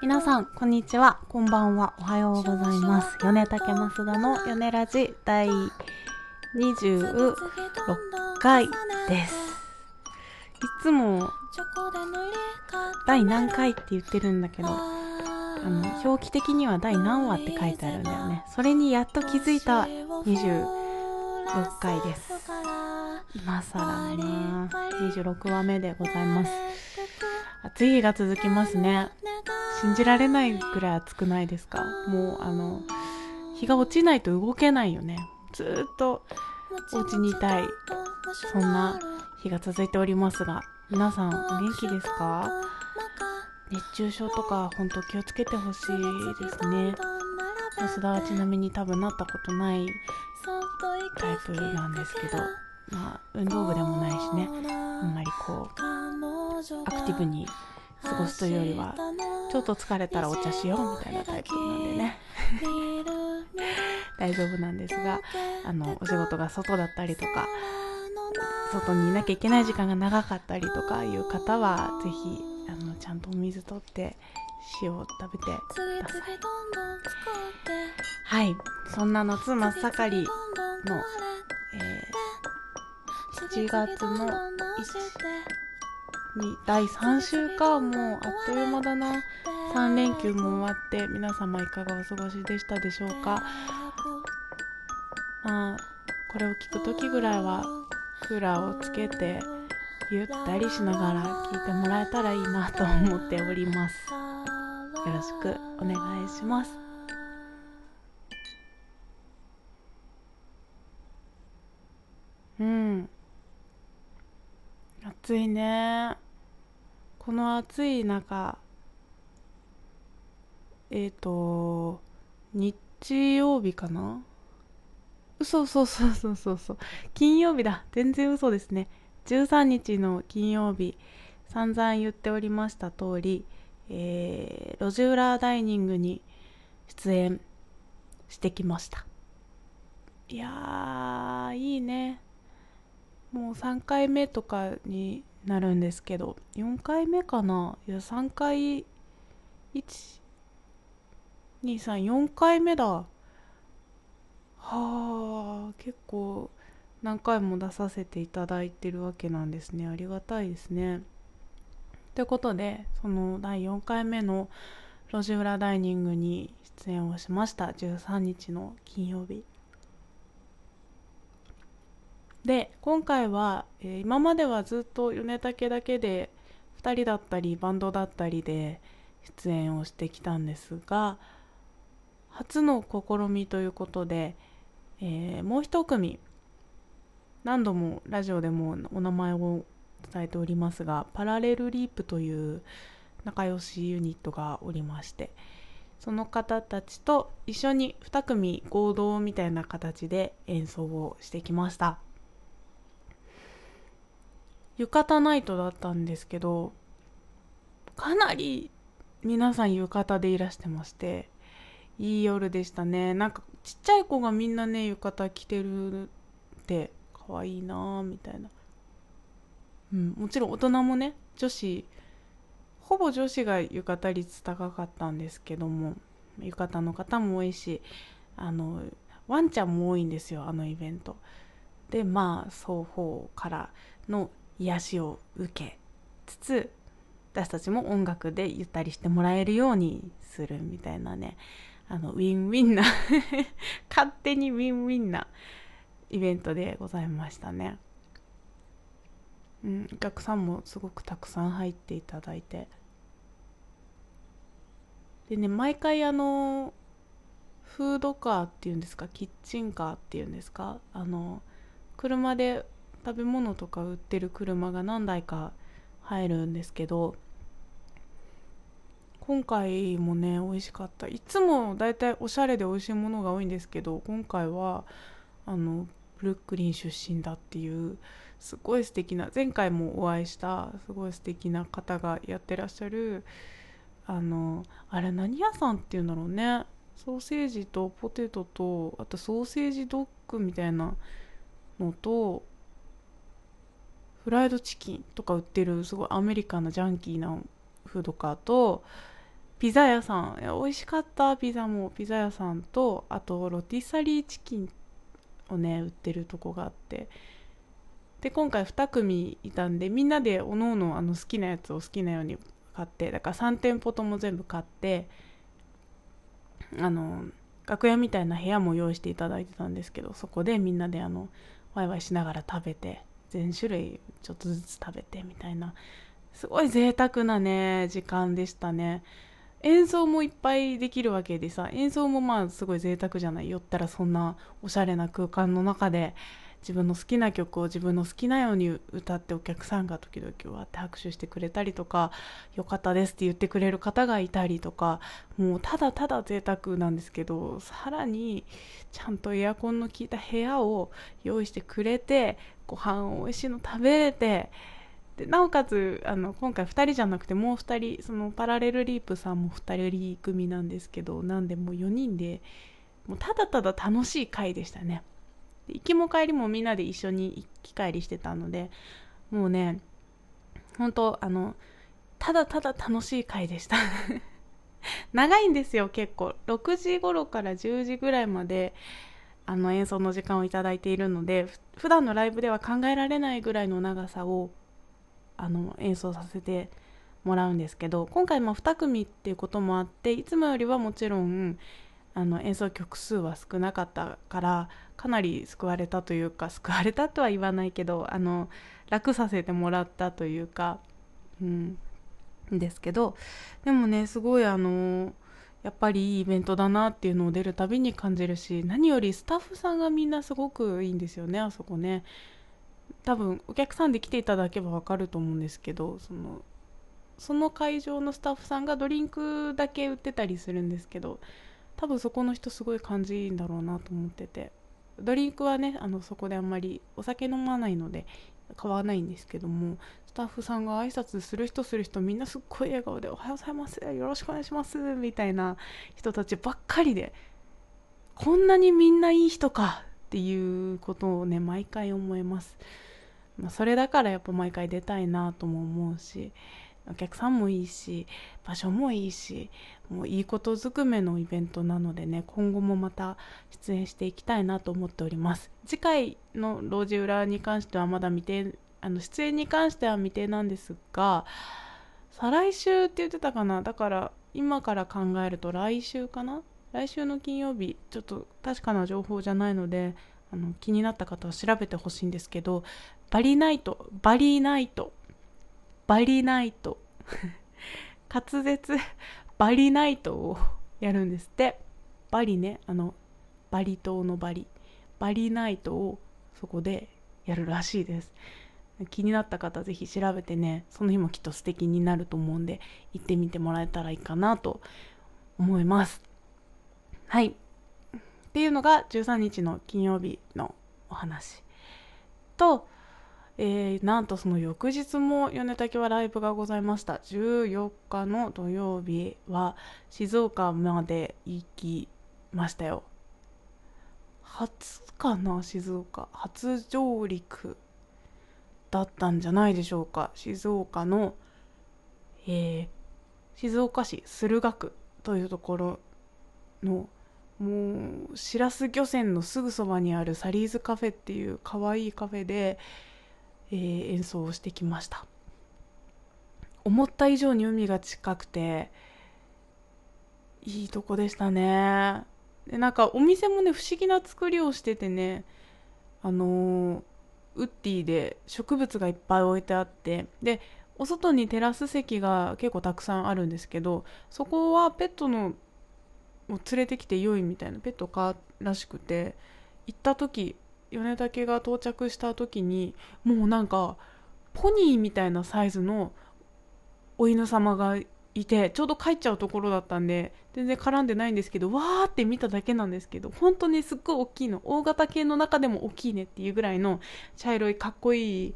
皆さんこんにちは。こんばんは。おはようございます。米竹増田の米ラジ第26回です。いつも第何回って言ってるんだけどあの表記的には第何話って書いてあるんだよね。それにやっと気づいた26回です。今更な26話目でございます。暑い日が続きますね。信じられないぐらい暑くないですか？もうあの日が落ちないと動けないよね。ずっとお家にいたい。そんな日が続いておりますが皆さんお元気ですか？熱中症とか本当気をつけてほしいですね。安田はちなみに多分なったことないタイプなんですけどまあ運動部でもないしね。あんまりこうアクティブに過ごすというよりはちょっと疲れたらお茶しようみたいなタイプなんでね。大丈夫なんですがあのお仕事が外だったりとか外にいなきゃいけない時間が長かったりとかいう方はぜひあのちゃんとお水取って塩を食べてください。はい。そんな夏真っ盛りの、えー、7月の1に第3週かもうあっという間だな。3連休も終わって皆様いかがお過ごしでしたでしょうか？まあこれを聞く時ぐらいはクーラーをつけてゆったりしながら聞いてもらえたらいいなと思っております。よろしくお願いします。うん。暑いね。この暑い中えっ、ー、と日曜日かな？嘘そうそうそうそうそう。金曜日だ。全然嘘ですね。13日の金曜日散々言っておりました通り、えー、路地裏ダイニングに出演してきました。いやーいいね。もう3回目とかになるんですけど4回目かな？いや3回1234回目だ。はあ結構何回も出させていただいてるわけなんですね。ありがたいですね。ということでその第4回目の路地裏ダイニングに出演をしました。13日の金曜日。で今回は、えー、今まではずっと米竹だけで2人だったりバンドだったりで出演をしてきたんですが初の試みということで、えー、もう一組何度もラジオでもお名前を伝えておりますがパラレルリープという仲良しユニットがおりましてその方たちと一緒に2組合同みたいな形で演奏をしてきました。浴衣ナイトだったんですけどかなり皆さん浴衣でいらしてましていい夜でしたね。なんかちっちゃい子がみんなね浴衣着てるって可愛いなーみたいな。うんもちろん大人もね女子ほぼ女子が浴衣率高かったんですけども浴衣の方も多いしあのワンちゃんも多いんですよあのイベント。でまあ双方からの癒しを受けつつ私たちも音楽でゆったりしてもらえるようにするみたいなねあのウィンウィンな 勝手にウィンウィンなイベントでございましたね。うん、お客さんもすごくたくさん入っていただいてでね毎回あのフードカーっていうんですかキッチンカーっていうんですかあの車で食べ物とか売ってる車が何台か入るんですけど今回もね美味しかった。いつもだいたいおしゃれで美味しいものが多いんですけど今回はあのブルックリン出身だっていうすごい素敵な前回もお会いしたすごい素敵な方がやってらっしゃるあのあれ何屋さんっていうんだろうね。ソーセージとポテトとあとソーセージドッグみたいなのとフライドチキンとか売ってるすごいアメリカンなジャンキーなフードカーとピザ屋さん。いや美味しかった。ピザもピザ屋さんとあとロティサリーチキンをね売ってるとこがあって。で今回2組いたんでみんなでおのおのあの好きなやつを好きなように買ってだから3店舗とも全部買ってあの楽屋みたいな部屋も用意していただいてたんですけどそこでみんなであのワイワイしながら食べて全種類ちょっとずつ食べてみたいな。すごい贅沢なね時間でしたね。演奏もいっぱいできるわけでさ演奏もまあすごい贅沢じゃない。寄ったらそんなおしゃれな空間の中で自分の好きな曲を自分の好きなように歌ってお客さんが時々わって拍手してくれたりとか良かったですって言ってくれる方がいたりとかもうただただ贅沢なんですけどさらにちゃんとエアコンの効いた部屋を用意してくれてご飯を美味しいの食べれてでなおかつあの今回2人じゃなくてもう2人そのパラレルリープさんも2人組なんですけどなんでもう4人でもうただただ楽しい回でしたね。行きも帰りもみんなで一緒に行き帰りしてたのでもうね本当あのただただ楽しい回でした。長いんですよ結構。6時頃から10時ぐらいまであの演奏の時間をいただいているので普段のライブでは考えられないぐらいの長さをあの演奏させてもらうんですけど今回ま2組っていうこともあっていつもよりはもちろんあの演奏曲数は少なかったからかなり救われたというか救われたとは言わないけどあの楽させてもらったというか、うん、ですけどでもねすごいあのやっぱりいいイベントだなっていうのを出るたびに感じるし何よりスタッフさんがみんなすごくいいんですよねあそこね。多分お客さんで来ていただけば分かると思うんですけどそのその会場のスタッフさんがドリンクだけ売ってたりするんですけど多分そこの人すごい感じいいんだろうなと思ってて。ドリンクはねあのそこであんまりお酒飲まないので買わないんですけどもスタッフさんが挨拶する人する人みんなすっごい笑顔で「おはようございますよろしくお願いします」みたいな人たちばっかりでこんなにみんないい人かっていうことをね毎回思います、まあ、それだからやっぱ毎回出たいなとも思うしお客さんもいいし場所もいいしもういいことずくめのイベントなのでね今後もまた出演していきたいなと思っております。次回の路地裏に関してはまだ未定あの出演に関しては未定なんですが再来週って言ってたかな？だから今から考えると来週かな？来週の金曜日ちょっと確かな情報じゃないのであの気になった方は調べてほしいんですけどバリナイトバリナイトバリナイト。滑舌バリナイトをやるんですって。バリねあのバリ島のバリ。バリナイトをそこでやるらしいです。気になった方ぜひ調べてねその日もきっと素敵になると思うんで行ってみてもらえたらいいかなと思います。はい。っていうのが13日の金曜日のお話とえー、なんとその翌日も米竹はライブがございました。14日の土曜日は静岡まで行きましたよ。初かな静岡。初上陸だったんじゃないでしょうか。静岡の、えー、静岡市駿河区というところのもうしらす漁船のすぐそばにあるサリーズカフェっていうかわいいカフェでえー、演奏をしてきました。思った以上に海が近くていいとこでしたね。でなんかお店もね不思議な作りをしててねあのー、ウッディで植物がいっぱい置いてあってでお外にテラス席が結構たくさんあるんですけどそこはペットのを連れてきて良いみたいなペット飼らしくて行った時米竹が到着した時にもうなんかポニーみたいなサイズのお犬様がいてちょうど帰っちゃうところだったんで全然絡んでないんですけどわーって見ただけなんですけど本当にすっごい大きいの。大型犬の中でも大きいねっていうぐらいの茶色いかっこいい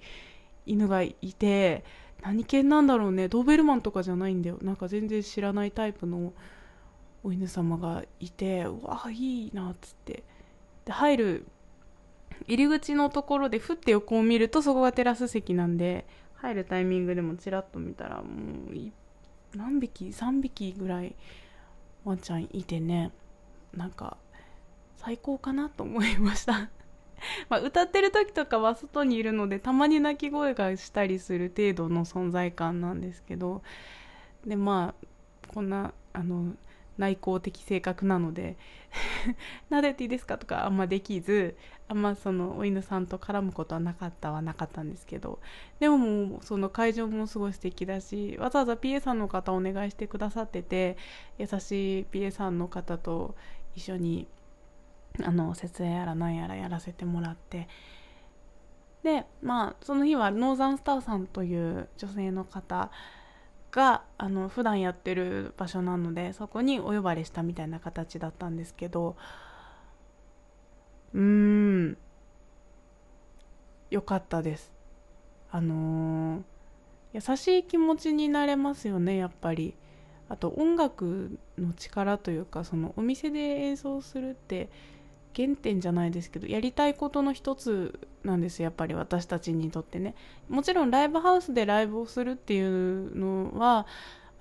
犬がいて何犬なんだろうね。ドーベルマンとかじゃないんだよ。なんか全然知らないタイプのお犬様がいてうわいいなっつって。で入る入り口のところでふって横を見るとそこがテラス席なんで入るタイミングでもちらっと見たらもう何匹3匹ぐらいワンちゃんいてねなんか最高かなと思いました。まあ歌ってる時とかは外にいるのでたまに鳴き声がしたりする程度の存在感なんですけど。でまあこんなあの内向的性格なので 撫でていいですかとかあんまできずあんまそのお犬さんと絡むことはなかったはなかったんですけどでももうその会場もすごい素敵だしわざわざ PA さんの方お願いしてくださってて優しい PA さんの方と一緒にあの設営やら何やらやらせてもらってでまあその日はノーザンスターさんという女性の方があの普段やってる場所なのでそこにお呼ばれしたみたいな形だったんですけどうーんよかったです。あのー、優しい気持ちになれますよねやっぱり。あと音楽の力というかそのお店で演奏するって原点じゃないですけどやりたいことの一つなんですやっぱり私たちにとってね。もちろんライブハウスでライブをするっていうのは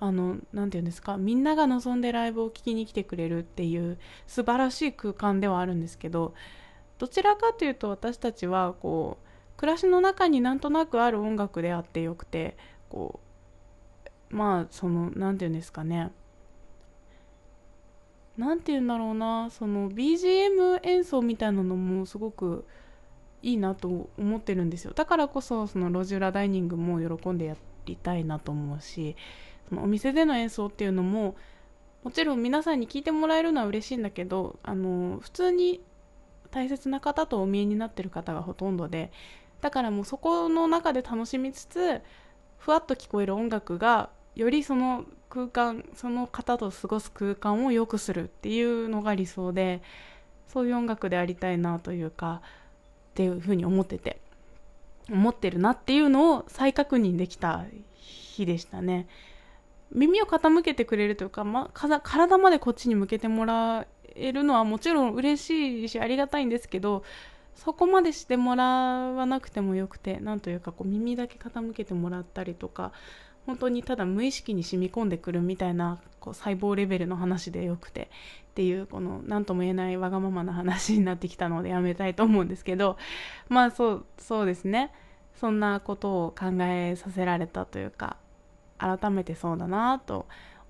あの何て言うんですかみんなが望んでライブを聴きに来てくれるっていう素晴らしい空間ではあるんですけどどちらかというと私たちはこう暮らしの中になんとなくある音楽であってよくてこうまあその何て言うんですかね。何て言うんだろうなその BGM 演奏みたいなのもすごくいいなと思ってるんですよ。だからこそその路地裏ダイニングも喜んでやりたいなと思うしそのお店での演奏っていうのももちろん皆さんに聞いてもらえるのは嬉しいんだけどあの普通に大切な方とお見えになってる方がほとんどでだからもうそこの中で楽しみつつふわっと聞こえる音楽がよりその空間その方と過ごす空間を良くするっていうのが理想でそういう音楽でありたいなというかっていうふうに思ってて思ってるなっていうのを再確認できた日でしたね。耳を傾けてくれるというか、ま、体までこっちに向けてもらえるのはもちろん嬉しいしありがたいんですけどそこまでしてもらわなくてもよくてなんというかこう耳だけ傾けてもらったりとか本当にただ無意識に染み込んでくるみたいなこう細胞レベルの話でよくて。っていうこの何とも言えないわがままな話になってきたのでやめたいと思うんですけど。まあそうそうですね。そんなことを考えさせられたというか改めてそうだなと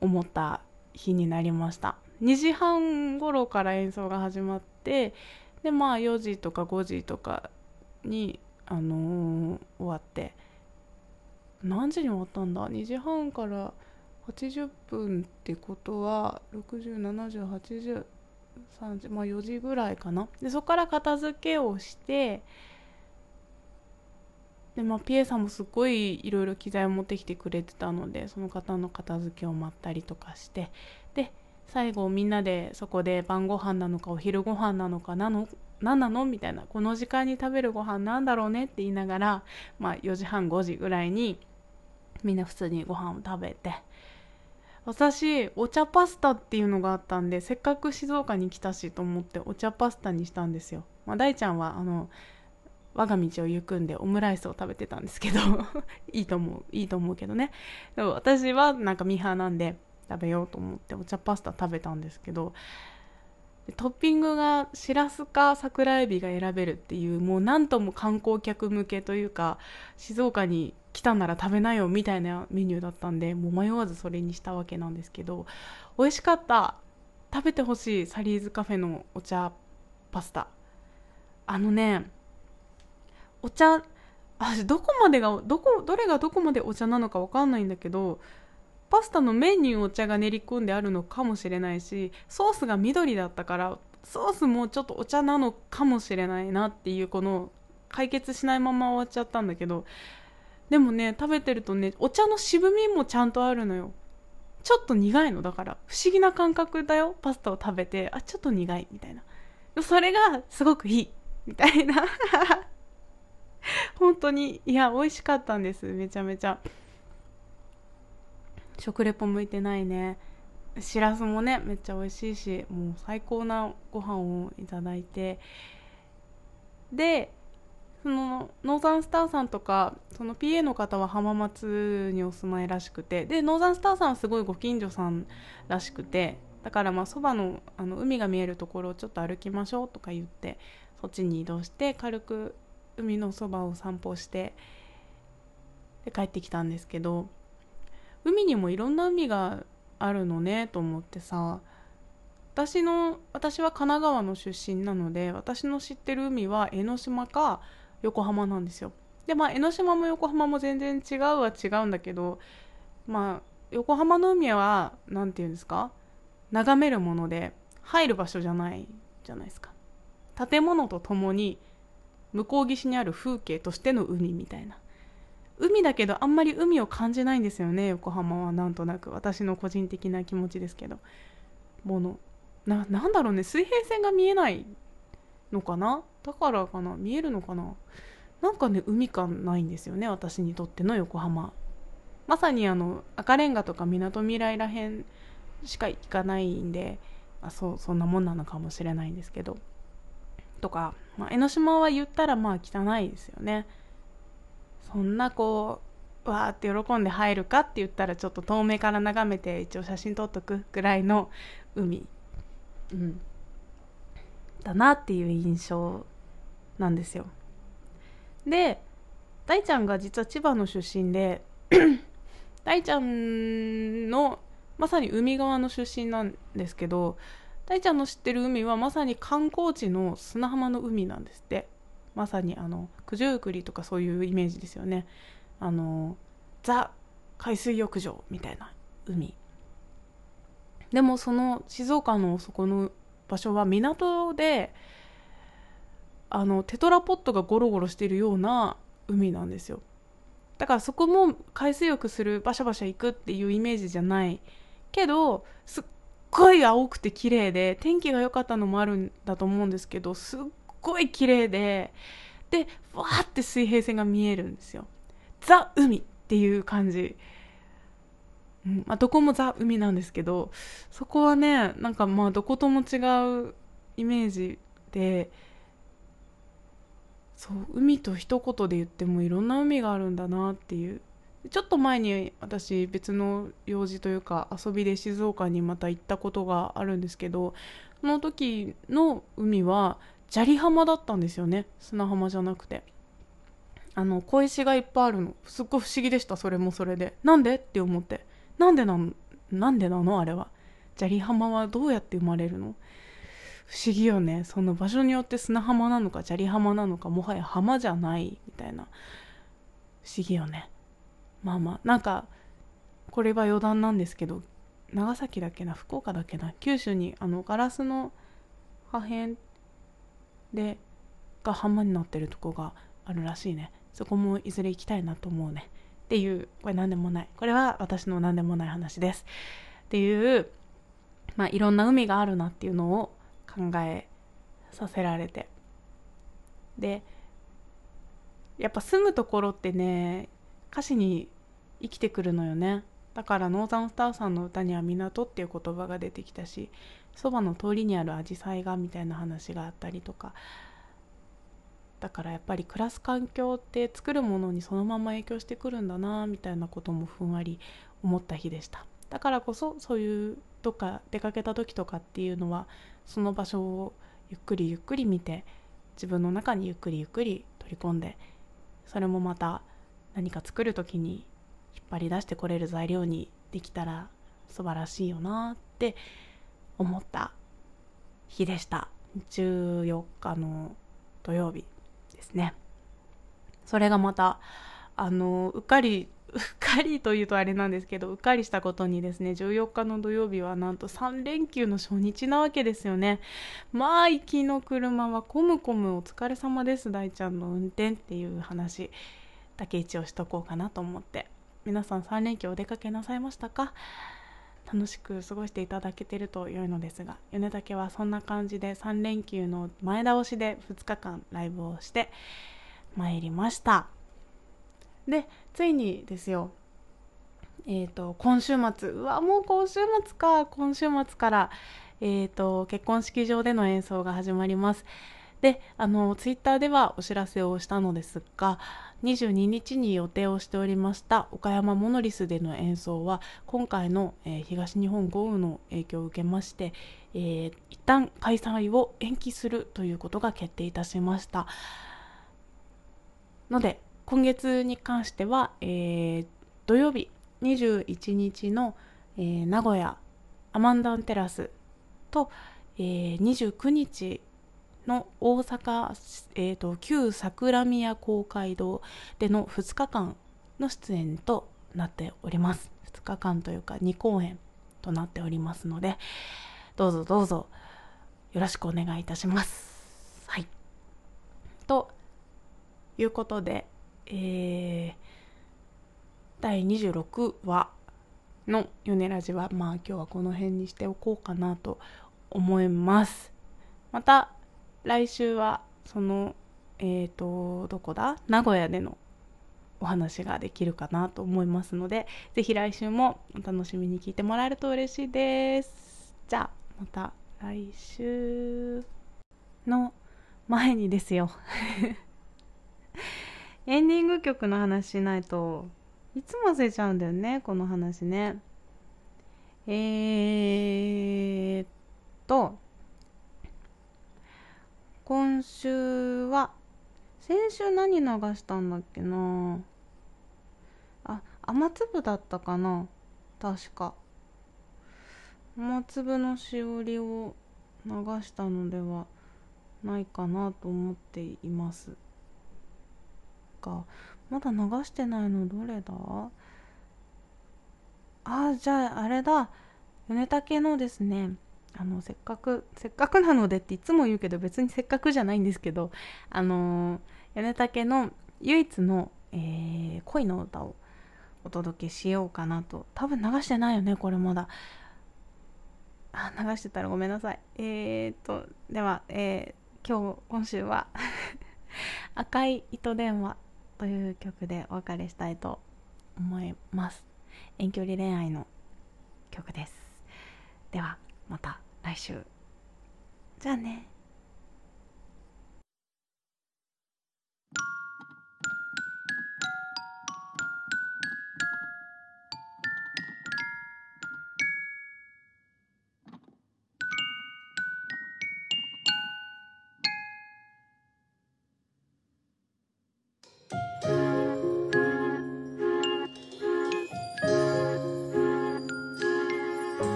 思った日になりました。2時半頃から演奏が始まってでまあ4時とか5時とかに、あのー、終わって何時に終わったんだ？2時半から80分ってことは607080 3時まあ4時ぐらいかな。でそこから片付けをしてでまあピエさんもすごいいろいろ機材を持ってきてくれてたのでその方の片付けを待ったりとかして。で最後みんなでそこで晩ご飯なのかお昼ご飯なのかなの何なの？みたいな。この時間に食べるご飯なんだろうね？って言いながら、まあ、4時半5時ぐらいにみんな普通にご飯を食べて。私お茶パスタっていうのがあったんでせっかく静岡に来たしと思ってお茶パスタにしたんですよ、まあ、大ちゃんはあの我が道を行くんでオムライスを食べてたんですけど いいと思ういいと思うけどね。でも私はなんかミーハーなんで食べようと思ってお茶パスタ食べたんですけどトッピングがしらすか桜えびが選べるっていうもう何とも観光客向けというか静岡に来たなら食べなよみたいなメニューだったんでもう迷わずそれにしたわけなんですけど美味しかった。食べてほしいサリーズカフェのお茶パスタ。あのねお茶私どこまでがどこどれがどこまでお茶なのか分かんないんだけどパスタの麺にお茶が練り込んであるのかもしれないしソースが緑だったからソースもちょっとお茶なのかもしれないなっていうこの解決しないまま終わっちゃったんだけどでもね食べてるとねお茶の渋みもちゃんとあるのよ。ちょっと苦いのだから。不思議な感覚だよ。パスタを食べてあちょっと苦いみたいな。それがすごくいい。みたいな。本当に。いや美味しかったんです。めちゃめちゃ。食レポ向いてないね。しらすもねめっちゃ美味しいしもう最高なご飯をいただいて。でそのノーザンスターさんとかその PA の方は浜松にお住まいらしくてでノーザンスターさんはすごいご近所さんらしくてだからまあそばのあの海が見えるところをちょっと歩きましょうとか言ってそっちに移動して軽く海のそばを散歩してで帰ってきたんですけど海にもいろんな海があるのねと思ってさ私の私は神奈川の出身なので私の知ってる海は江ノ島か横浜なんですよ。でまあ江ノ島も横浜も全然違うは違うんだけどまあ横浜の海は何て言うんですか？眺めるもので入る場所じゃないじゃないですか。建物とともに向こう岸にある風景としての海みたいな。海だけどあんまり海を感じないんですよね横浜は。なんとなく。私の個人的な気持ちですけど。もの。ななんだろうね。水平線が見えないのかな？だからかな？見えるのかな？なんかね海感ないんですよね私にとっての横浜。まさにあの赤レンガとかみなとみらいらへんしか行かないんであそうそんなもんなのかもしれないんですけど。とか、まあ、江ノ島は言ったらまあ汚いですよね。そんなこうわーって喜んで入るかって言ったらちょっと遠目から眺めて一応写真撮っとくぐらいの海、うん、だなっていう印象なんですよ。で大ちゃんが実は千葉の出身で 大ちゃんのまさに海側の出身なんですけど大ちゃんの知ってる海はまさに観光地の砂浜の海なんですって。まさにあの九十九里とかそういうイメージですよね。あのザ海水浴場みたいな海。でもその静岡のそこの場所は港であのテトラポットがゴロゴロしているような海なんですよ。だからそこも海水浴するバシャバシャ行くっていうイメージじゃないけどすっごい青くて綺麗で天気が良かったのもあるんだと思うんですけどすっごい綺麗ででわーって水平線が見えるんですよ。ザ海っていう感じ、うん。まあ、どこもザ海なんですけどそこはねなんかまあどことも違うイメージでそう海と一言で言ってもいろんな海があるんだなっていう。ちょっと前に私別の用事というか遊びで静岡にまた行ったことがあるんですけどその時の海は砂利浜だったんですよね。砂浜じゃなくて。あの小石がいっぱいあるの。すっごい不思議でしたそれもそれで。なんで？って思って。なんでなのなんでなの？あれは。砂利浜はどうやって生まれるの？不思議よね。その場所によって砂浜なのか砂利浜なのかもはや浜じゃないみたいな。不思議よね。まあまあなんかこれは余談なんですけど長崎だっけな？福岡だっけな？九州にあのガラスの破片でが浜になってるとこがあるらしいね。そこもいずれ行きたいなと思うね。っていうこれ何でもない。これは私の何でもない話です。っていうまあいろんな海があるなっていうのを考えさせられて。でやっぱ住むところってね歌詞に生きてくるのよね。だからノーザンスターさんの歌には港っていう言葉が出てきたしそばの通りにあるアジサイがみたいな話があったりとかだからやっぱり暮らす環境って作るものにそのまま影響してくるんだなみたいなこともふんわり思った日でした。だからこそそういうどっか出かけた時とかっていうのはその場所をゆっくりゆっくり見て自分の中にゆっくりゆっくり取り込んでそれもまた何か作る時に引っ張り出してこれる材料にできたら素晴らしいよなって思った日でした。14日の土曜日。ですね。それがまたあのうっかりうっかりというとあれなんですけどうっかりしたことにですね14日の土曜日はなんと3連休の初日なわけですよね。まあ行きの車はコムコムお疲れ様です。大ちゃんの運転っていう話だけ一応しとこうかなと思って。皆さん3連休お出かけなさいましたか？楽しく過ごしていただけてると良いのですが米竹はそんな感じで3連休の前倒しで2日間ライブをして参りました。でついにですよえーと、今週末。うわもう今週末か。今週末から、えーと結婚式場での演奏が始まります。であのツイッターではお知らせをしたのですが22日に予定をしておりました岡山モノリスでの演奏は今回の、えー、東日本豪雨の影響を受けまして、えー、一旦開催を延期するということが決定いたしました。ので今月に関しては、えー、土曜日21日の、えー、名古屋アマンダンテラスと、えー、29日の大阪、えーと、旧桜宮公会堂での2日間の出演となっております。2日間というか2公演となっておりますのでどうぞどうぞよろしくお願いいたします。はい。ということで、えー、第26話の「ヨネラジは」まあ今日はこの辺にしておこうかなと思います。また来週はそのえっ、ー、とどこだ？名古屋でのお話ができるかなと思いますので是非来週もお楽しみに聞いてもらえると嬉しいです。じゃあまた来週の前にですよ。エンディング曲の話しないといつも忘れちゃうんだよねこの話ね。えー、っと今週は先週何流したんだっけな。あ雨粒だったかな。確か。雨粒のしおりを流したのではないかなと思っています。がまだ流してないのどれだ？あじゃああれだ。米竹のですね。あのせっかくせっかくなのでっていつも言うけど別にせっかくじゃないんですけどあの米竹の唯一の、えー、恋の歌をお届けしようかなと。多分流してないよねこれまだ。あ流してたらごめんなさい。えー、っとでは、えー、今日今週は 赤い糸電話という曲でお別れしたいと思います。遠距離恋愛の曲です。ではまた来週。じゃあね。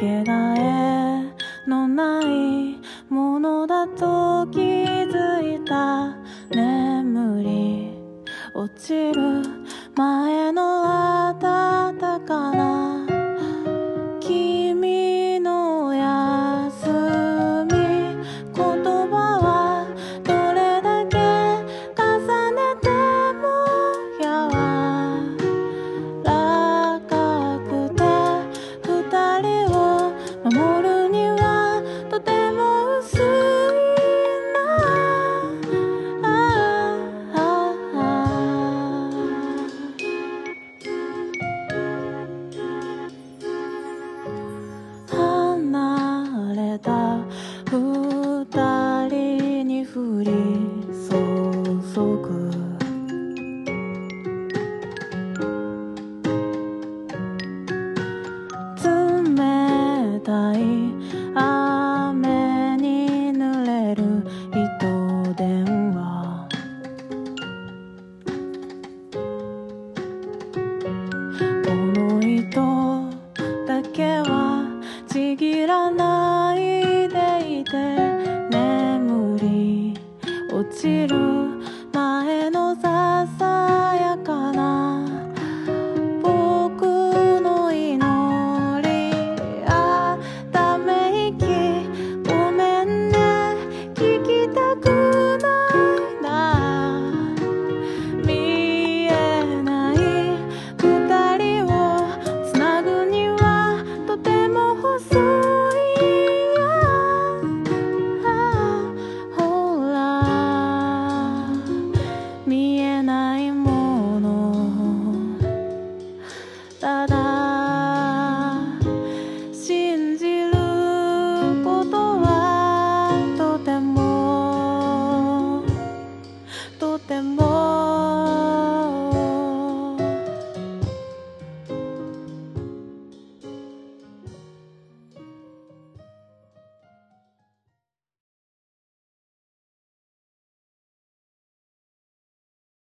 けがえのないものだと気づいた。眠り落ちる。前